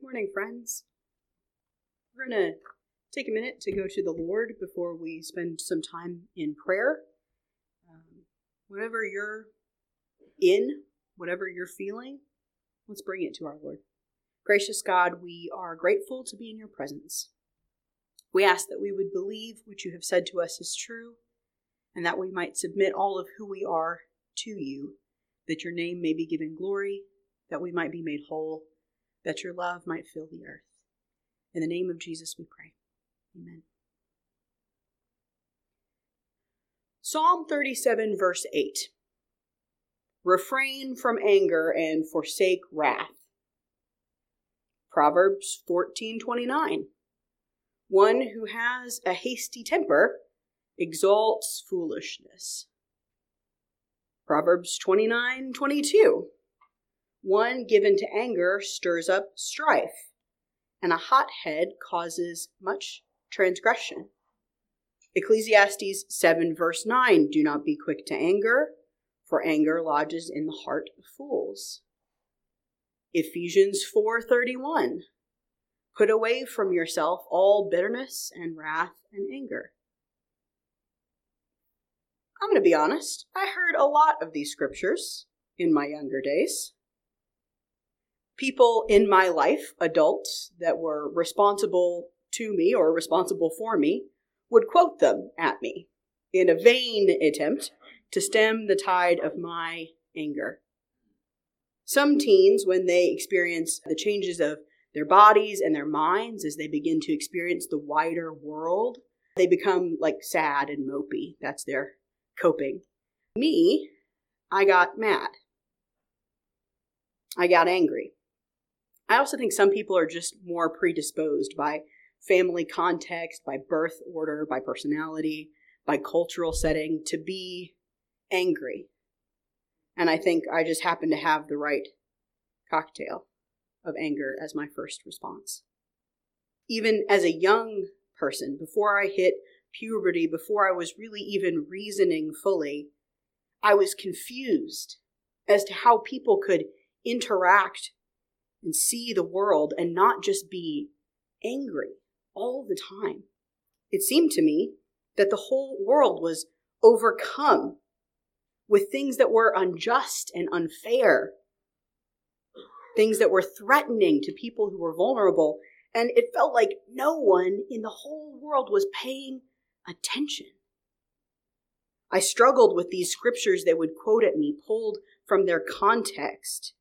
Good morning, friends. We're going to take a minute to go to the Lord before we spend some time in prayer. Um, whatever you're in, whatever you're feeling, let's bring it to our Lord. Gracious God, we are grateful to be in your presence. We ask that we would believe what you have said to us is true, and that we might submit all of who we are to you, that your name may be given glory, that we might be made whole that your love might fill the earth. In the name of Jesus we pray. Amen. Psalm 37, verse 8 Refrain from anger and forsake wrath. Proverbs 14:29 One who has a hasty temper exalts foolishness. Proverbs 29:22 one given to anger stirs up strife, and a hot head causes much transgression. Ecclesiastes 7, verse 9 Do not be quick to anger, for anger lodges in the heart of fools. Ephesians 4:31 Put away from yourself all bitterness and wrath and anger. I'm going to be honest, I heard a lot of these scriptures in my younger days people in my life, adults that were responsible to me or responsible for me, would quote them at me in a vain attempt to stem the tide of my anger. Some teens, when they experience the changes of their bodies and their minds as they begin to experience the wider world, they become like sad and mopey. That's their coping. Me, I got mad. I got angry. I also think some people are just more predisposed by family context, by birth order, by personality, by cultural setting to be angry. And I think I just happen to have the right cocktail of anger as my first response. Even as a young person, before I hit puberty, before I was really even reasoning fully, I was confused as to how people could interact and see the world and not just be angry all the time. It seemed to me that the whole world was overcome with things that were unjust and unfair, things that were threatening to people who were vulnerable, and it felt like no one in the whole world was paying attention. I struggled with these scriptures they would quote at me, pulled from their context.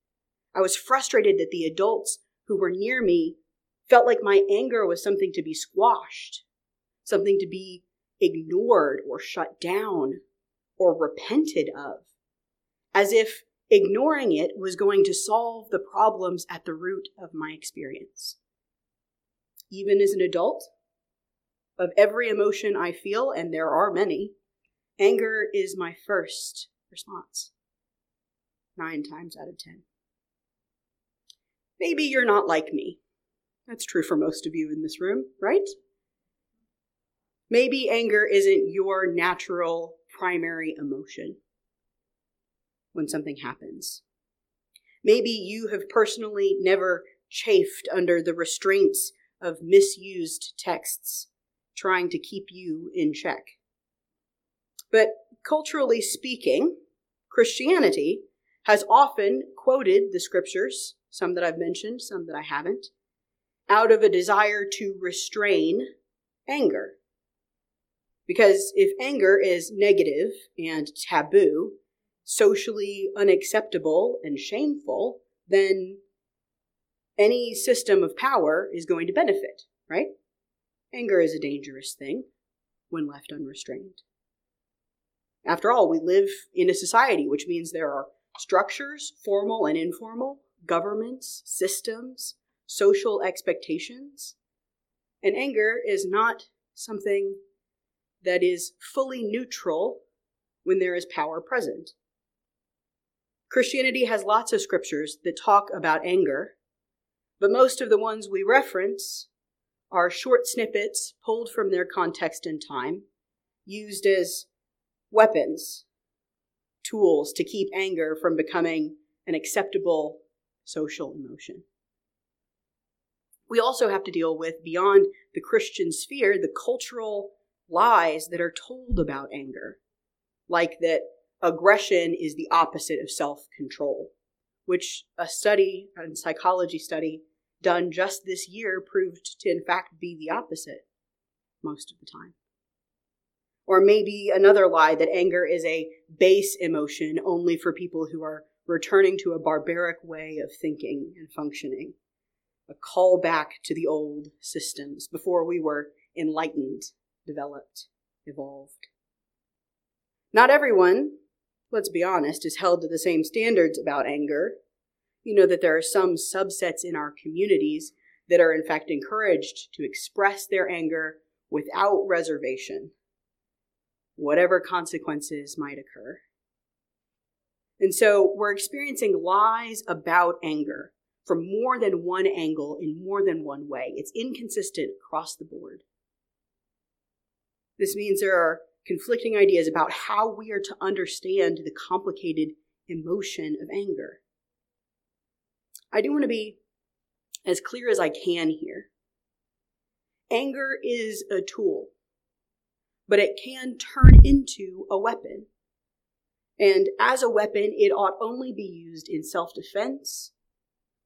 I was frustrated that the adults who were near me felt like my anger was something to be squashed, something to be ignored or shut down or repented of, as if ignoring it was going to solve the problems at the root of my experience. Even as an adult, of every emotion I feel, and there are many, anger is my first response. Nine times out of ten. Maybe you're not like me. That's true for most of you in this room, right? Maybe anger isn't your natural primary emotion when something happens. Maybe you have personally never chafed under the restraints of misused texts trying to keep you in check. But culturally speaking, Christianity has often quoted the scriptures some that I've mentioned, some that I haven't, out of a desire to restrain anger. Because if anger is negative and taboo, socially unacceptable and shameful, then any system of power is going to benefit, right? Anger is a dangerous thing when left unrestrained. After all, we live in a society, which means there are structures, formal and informal, governments, systems, social expectations. And anger is not something that is fully neutral when there is power present. Christianity has lots of scriptures that talk about anger, but most of the ones we reference are short snippets pulled from their context and time, used as weapons, tools to keep anger from becoming an acceptable social emotion. We also have to deal with, beyond the Christian sphere, the cultural lies that are told about anger, like that aggression is the opposite of self control, which a study, a psychology study done just this year, proved to in fact be the opposite most of the time. Or maybe another lie that anger is a base emotion only for people who are returning to a barbaric way of thinking and functioning. A call back to the old systems before we were enlightened, developed, evolved. Not everyone, let's be honest, is held to the same standards about anger. You know that there are some subsets in our communities that are in fact encouraged to express their anger without reservation, whatever consequences might occur. And so we're experiencing lies about anger from more than one angle in more than one way. It's inconsistent across the board. This means there are conflicting ideas about how we are to understand the complicated emotion of anger. I do want to be as clear as I can here. Anger is a tool, but it can turn into a weapon. And as a weapon, it ought only be used in self defense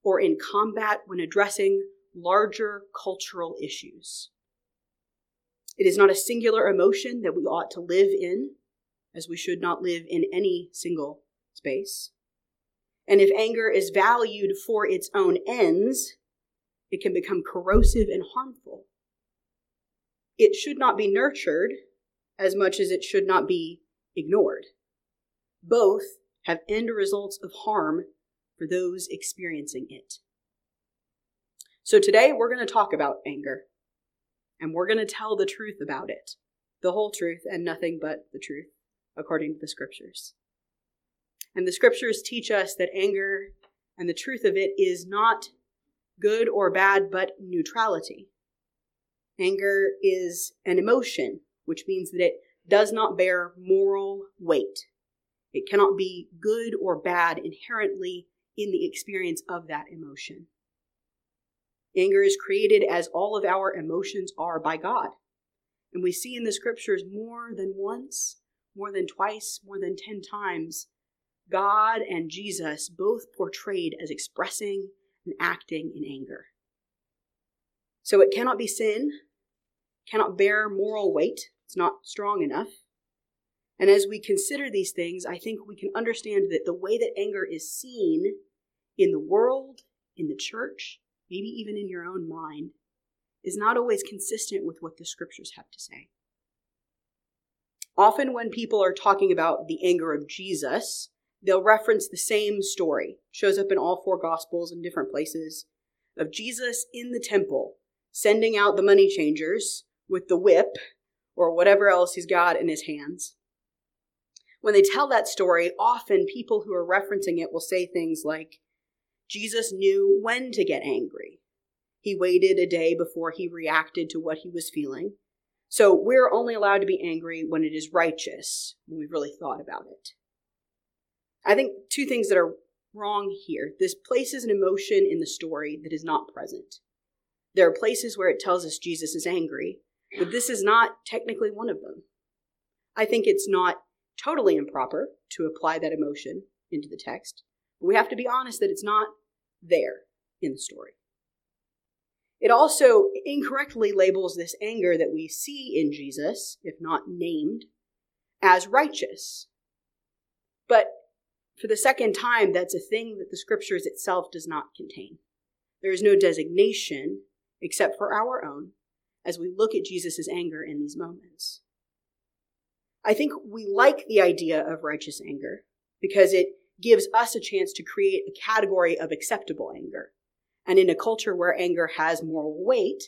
or in combat when addressing larger cultural issues. It is not a singular emotion that we ought to live in, as we should not live in any single space. And if anger is valued for its own ends, it can become corrosive and harmful. It should not be nurtured as much as it should not be ignored. Both have end results of harm for those experiencing it. So today we're going to talk about anger, and we're going to tell the truth about it the whole truth and nothing but the truth, according to the scriptures. And the scriptures teach us that anger and the truth of it is not good or bad, but neutrality. Anger is an emotion, which means that it does not bear moral weight. It cannot be good or bad inherently in the experience of that emotion. Anger is created as all of our emotions are by God. And we see in the scriptures more than once, more than twice, more than ten times, God and Jesus both portrayed as expressing and acting in anger. So it cannot be sin, cannot bear moral weight, it's not strong enough. And as we consider these things, I think we can understand that the way that anger is seen in the world, in the church, maybe even in your own mind, is not always consistent with what the scriptures have to say. Often, when people are talking about the anger of Jesus, they'll reference the same story. Shows up in all four gospels in different places of Jesus in the temple, sending out the money changers with the whip or whatever else he's got in his hands when they tell that story, often people who are referencing it will say things like, Jesus knew when to get angry. He waited a day before he reacted to what he was feeling. So we're only allowed to be angry when it is righteous, when we've really thought about it. I think two things that are wrong here. This places an emotion in the story that is not present. There are places where it tells us Jesus is angry, but this is not technically one of them. I think it's not totally improper to apply that emotion into the text, but we have to be honest that it's not there in the story. It also incorrectly labels this anger that we see in Jesus, if not named, as righteous. But for the second time, that's a thing that the scriptures itself does not contain. There is no designation except for our own as we look at Jesus' anger in these moments. I think we like the idea of righteous anger because it gives us a chance to create a category of acceptable anger. And in a culture where anger has moral weight,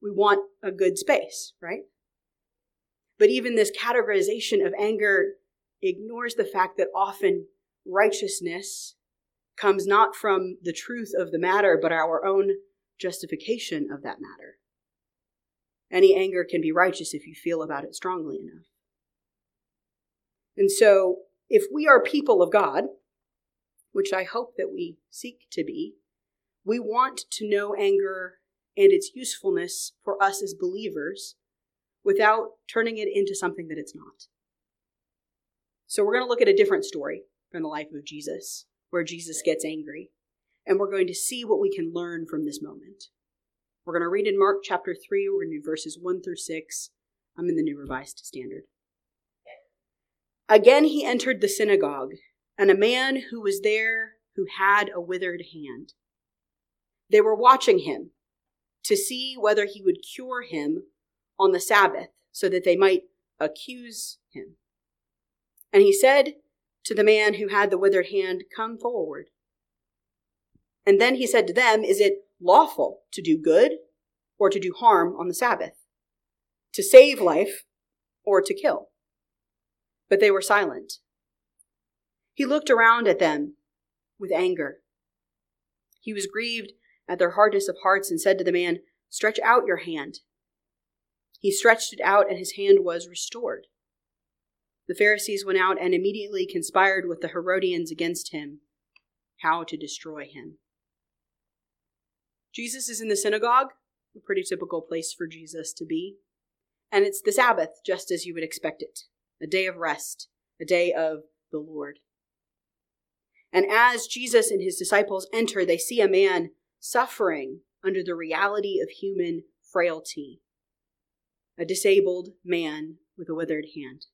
we want a good space, right? But even this categorization of anger ignores the fact that often righteousness comes not from the truth of the matter, but our own justification of that matter. Any anger can be righteous if you feel about it strongly enough. And so, if we are people of God, which I hope that we seek to be, we want to know anger and its usefulness for us as believers without turning it into something that it's not. So we're going to look at a different story from the life of Jesus, where Jesus gets angry, and we're going to see what we can learn from this moment. We're going to read in Mark chapter 3, we're going to do verses 1 through 6. I'm in the New Revised Standard. Again he entered the synagogue, and a man who was there who had a withered hand. They were watching him to see whether he would cure him on the Sabbath so that they might accuse him. And he said to the man who had the withered hand, Come forward. And then he said to them, Is it lawful to do good or to do harm on the Sabbath? To save life or to kill? But they were silent. He looked around at them with anger. He was grieved at their hardness of hearts and said to the man, Stretch out your hand. He stretched it out, and his hand was restored. The Pharisees went out and immediately conspired with the Herodians against him, how to destroy him. Jesus is in the synagogue, a pretty typical place for Jesus to be. And it's the Sabbath, just as you would expect it a day of rest, a day of the Lord. And as Jesus and his disciples enter, they see a man suffering under the reality of human frailty, a disabled man with a withered hand.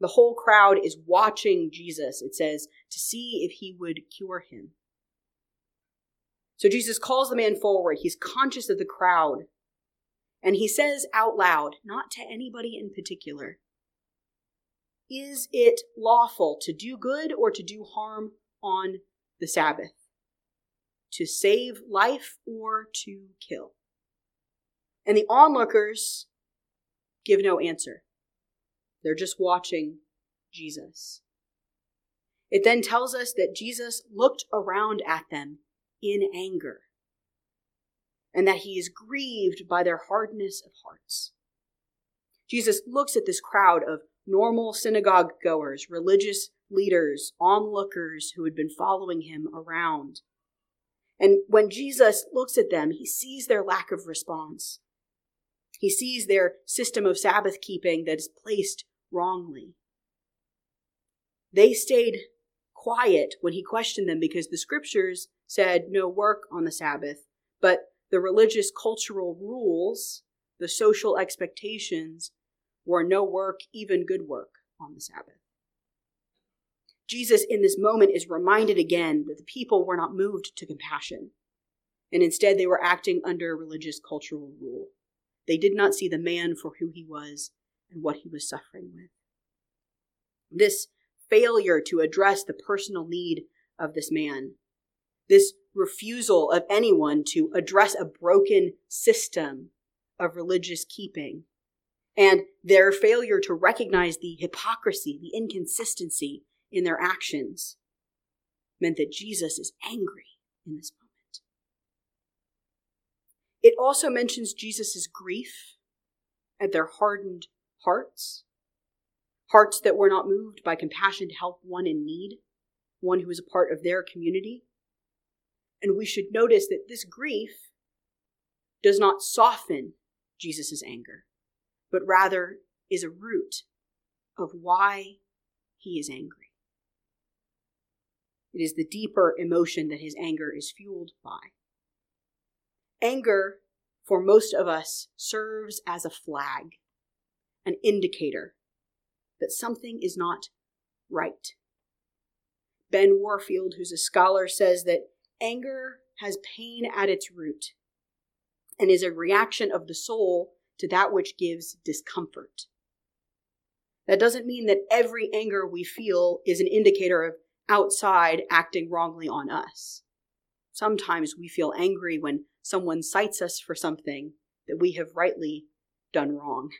The whole crowd is watching Jesus, it says, to see if he would cure him. So Jesus calls the man forward. He's conscious of the crowd. And he says out loud, not to anybody in particular, Is it lawful to do good or to do harm on the Sabbath? To save life or to kill? And the onlookers give no answer. They're just watching Jesus. It then tells us that Jesus looked around at them in anger, and that he is grieved by their hardness of hearts. Jesus looks at this crowd of normal synagogue goers, religious leaders, onlookers who had been following him around. And when Jesus looks at them, he sees their lack of response. He sees their system of Sabbath keeping that is placed wrongly. They stayed quiet when he questioned them because the scriptures said no work on the Sabbath, but the religious cultural rules, the social expectations, were no work, even good work, on the Sabbath. Jesus, in this moment, is reminded again that the people were not moved to compassion, and instead they were acting under religious cultural rule. They did not see the man for who he was and what he was suffering with. This failure to address the personal need of this man this refusal of anyone to address a broken system of religious keeping, and their failure to recognize the hypocrisy, the inconsistency in their actions, meant that Jesus is angry in this moment. It also mentions Jesus' grief at their hardened hearts, hearts that were not moved by compassion to help one in need, one who was a part of their community. And we should notice that this grief does not soften Jesus' anger, but rather is a root of why he is angry. It is the deeper emotion that his anger is fueled by. Anger, for most of us, serves as a flag, an indicator that something is not right. Ben Warfield, who's a scholar, says that Anger has pain at its root and is a reaction of the soul to that which gives discomfort. That doesn't mean that every anger we feel is an indicator of outside acting wrongly on us. Sometimes we feel angry when someone cites us for something that we have rightly done wrong.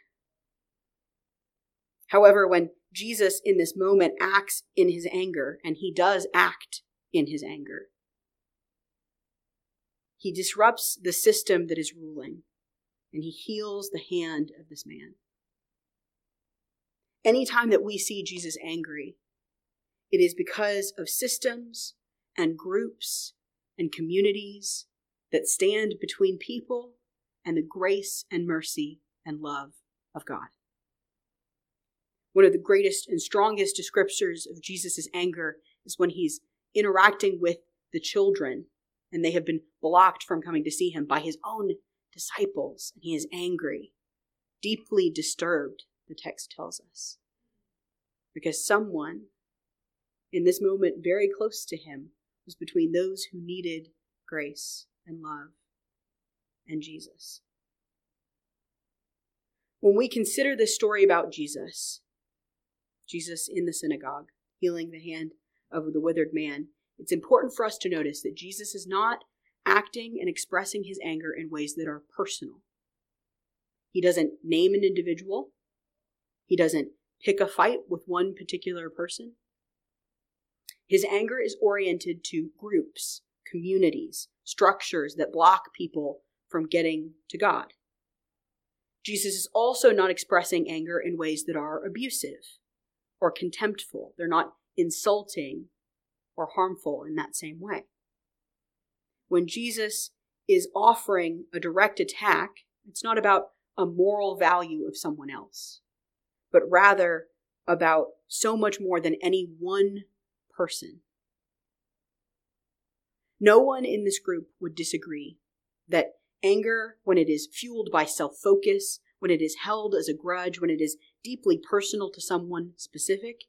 However, when Jesus in this moment acts in his anger, and he does act in his anger, he disrupts the system that is ruling, and he heals the hand of this man. Anytime that we see Jesus angry, it is because of systems and groups and communities that stand between people and the grace and mercy and love of God. One of the greatest and strongest descriptors of Jesus' anger is when he's interacting with the children and they have been blocked from coming to see him by his own disciples, and he is angry, deeply disturbed, the text tells us. Because someone in this moment very close to him was between those who needed grace and love and Jesus. When we consider this story about Jesus, Jesus in the synagogue, healing the hand of the withered man, it's important for us to notice that Jesus is not acting and expressing his anger in ways that are personal. He doesn't name an individual, he doesn't pick a fight with one particular person. His anger is oriented to groups, communities, structures that block people from getting to God. Jesus is also not expressing anger in ways that are abusive or contemptful. They're not insulting or harmful in that same way. When Jesus is offering a direct attack, it's not about a moral value of someone else, but rather about so much more than any one person. No one in this group would disagree that anger, when it is fueled by self focus, when it is held as a grudge, when it is deeply personal to someone specific,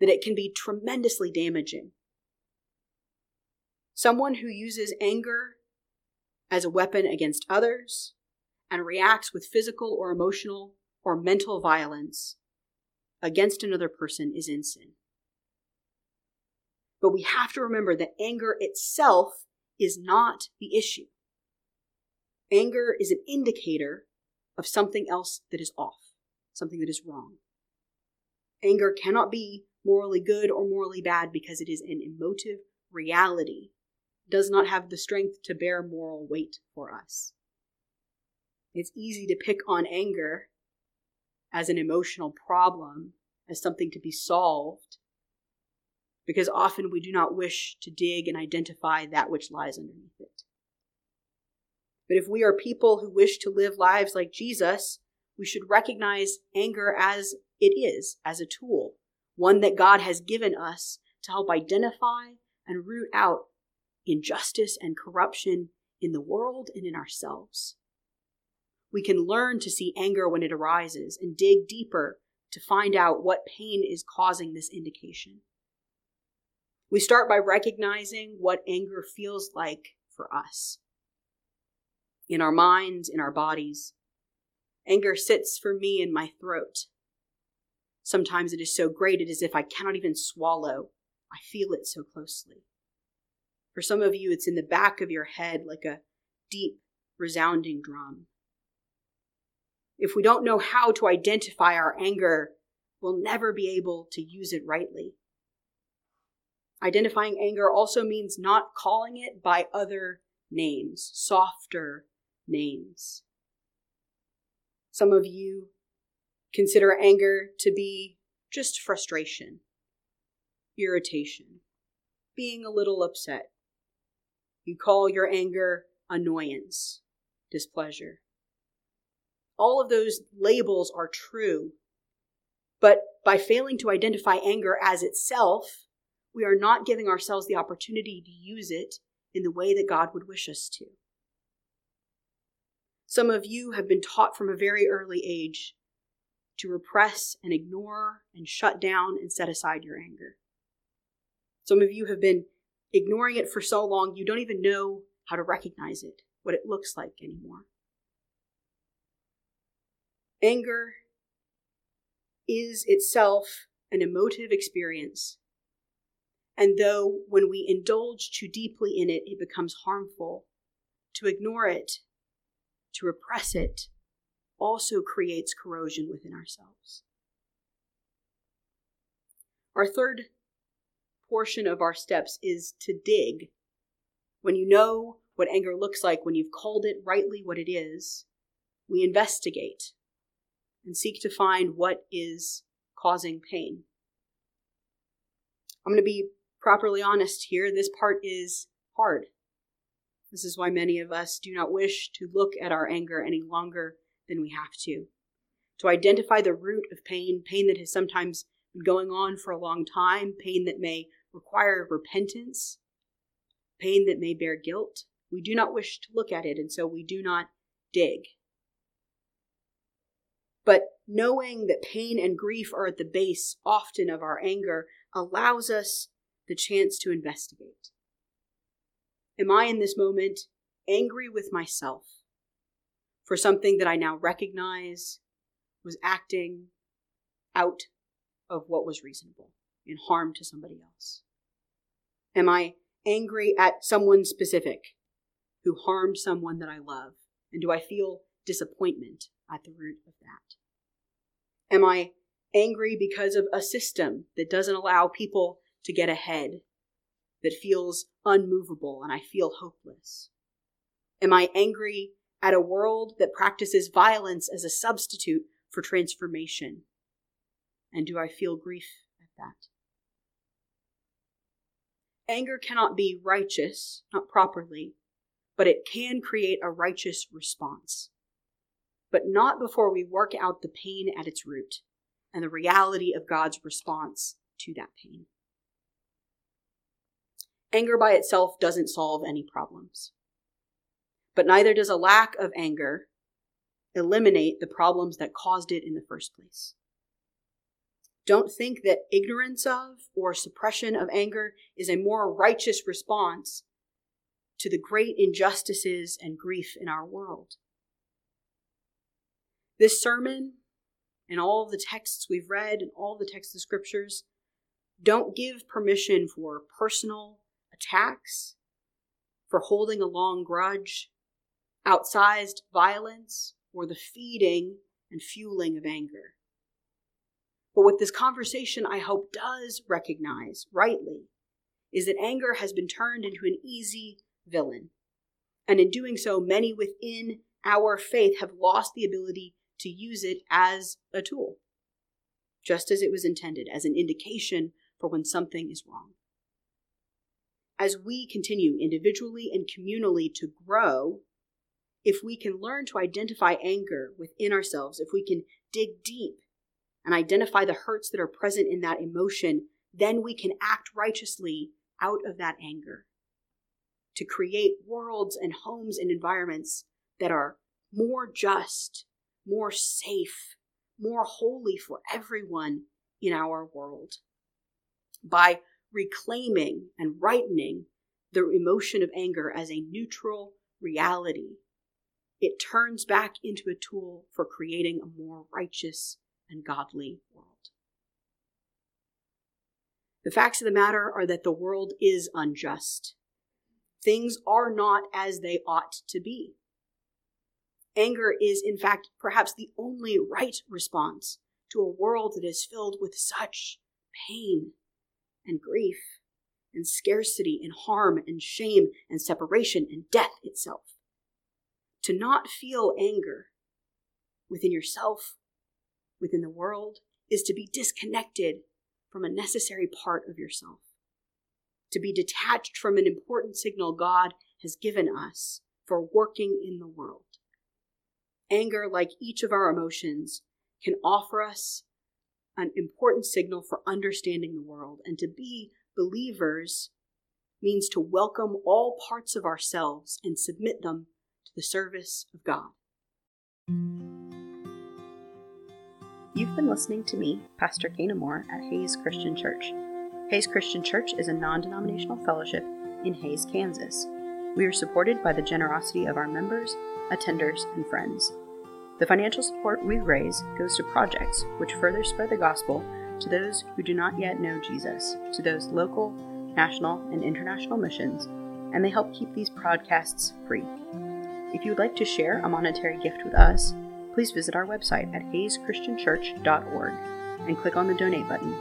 that it can be tremendously damaging Someone who uses anger as a weapon against others and reacts with physical or emotional or mental violence against another person is in sin. But we have to remember that anger itself is not the issue. Anger is an indicator of something else that is off, something that is wrong. Anger cannot be morally good or morally bad because it is an emotive reality does not have the strength to bear moral weight for us. It's easy to pick on anger as an emotional problem, as something to be solved, because often we do not wish to dig and identify that which lies underneath it. But if we are people who wish to live lives like Jesus, we should recognize anger as it is, as a tool, one that God has given us to help identify and root out injustice and corruption in the world and in ourselves. We can learn to see anger when it arises and dig deeper to find out what pain is causing this indication. We start by recognizing what anger feels like for us. In our minds, in our bodies. Anger sits for me in my throat. Sometimes it is so great it is as if I cannot even swallow. I feel it so closely. For some of you, it's in the back of your head like a deep, resounding drum. If we don't know how to identify our anger, we'll never be able to use it rightly. Identifying anger also means not calling it by other names, softer names. Some of you consider anger to be just frustration, irritation, being a little upset, you call your anger annoyance, displeasure. All of those labels are true. But by failing to identify anger as itself, we are not giving ourselves the opportunity to use it in the way that God would wish us to. Some of you have been taught from a very early age to repress and ignore and shut down and set aside your anger. Some of you have been ignoring it for so long, you don't even know how to recognize it, what it looks like anymore. Anger is itself an emotive experience. And though when we indulge too deeply in it, it becomes harmful, to ignore it, to repress it, also creates corrosion within ourselves. Our third portion of our steps is to dig. When you know what anger looks like, when you've called it rightly what it is, we investigate and seek to find what is causing pain. I'm going to be properly honest here. This part is hard. This is why many of us do not wish to look at our anger any longer than we have to. To identify the root of pain, pain that has sometimes been going on for a long time, pain that may require repentance, pain that may bear guilt. We do not wish to look at it, and so we do not dig. But knowing that pain and grief are at the base often of our anger allows us the chance to investigate. Am I in this moment angry with myself for something that I now recognize was acting out of what was reasonable in harm to somebody else? Am I angry at someone specific who harmed someone that I love? And do I feel disappointment at the root of that? Am I angry because of a system that doesn't allow people to get ahead that feels unmovable and I feel hopeless? Am I angry at a world that practices violence as a substitute for transformation? And do I feel grief at that? Anger cannot be righteous, not properly, but it can create a righteous response. But not before we work out the pain at its root and the reality of God's response to that pain. Anger by itself doesn't solve any problems. But neither does a lack of anger eliminate the problems that caused it in the first place. Don't think that ignorance of or suppression of anger is a more righteous response to the great injustices and grief in our world. This sermon and all the texts we've read and all the texts of scriptures don't give permission for personal attacks, for holding a long grudge, outsized violence, or the feeding and fueling of anger. But what this conversation, I hope, does recognize rightly is that anger has been turned into an easy villain. And in doing so, many within our faith have lost the ability to use it as a tool, just as it was intended, as an indication for when something is wrong as we continue individually and communally to grow, if we can learn to identify anger within ourselves, if we can dig deep and identify the hurts that are present in that emotion, then we can act righteously out of that anger to create worlds and homes and environments that are more just, more safe, more holy for everyone in our world. By reclaiming and rightening the emotion of anger as a neutral reality, it turns back into a tool for creating a more righteous and godly world. The facts of the matter are that the world is unjust. Things are not as they ought to be. Anger is, in fact, perhaps the only right response to a world that is filled with such pain and grief and scarcity and harm and shame and separation and death itself. To not feel anger within yourself, within the world, is to be disconnected from a necessary part of yourself. To be detached from an important signal God has given us for working in the world. Anger, like each of our emotions, can offer us an important signal for understanding the world. And to be believers means to welcome all parts of ourselves and submit them to the service of God. You've been listening to me, Pastor Cana Moore, at Hays Christian Church. Hays Christian Church is a non denominational fellowship in Hays, Kansas. We are supported by the generosity of our members, attenders, and friends. The financial support we raise goes to projects which further spread the gospel to those who do not yet know Jesus, to those local, national, and international missions, and they help keep these podcasts free. If you would like to share a monetary gift with us, please visit our website at hayschristianchurch.org and click on the donate button,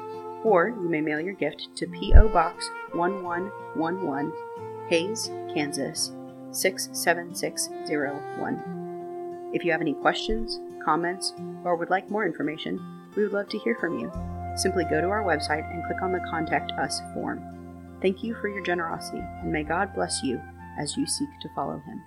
or you may mail your gift to P.O. Box 1111, Hays, Kansas 67601. If you have any questions, comments, or would like more information, we would love to hear from you. Simply go to our website and click on the Contact Us form. Thank you for your generosity, and may God bless you as you seek to follow him.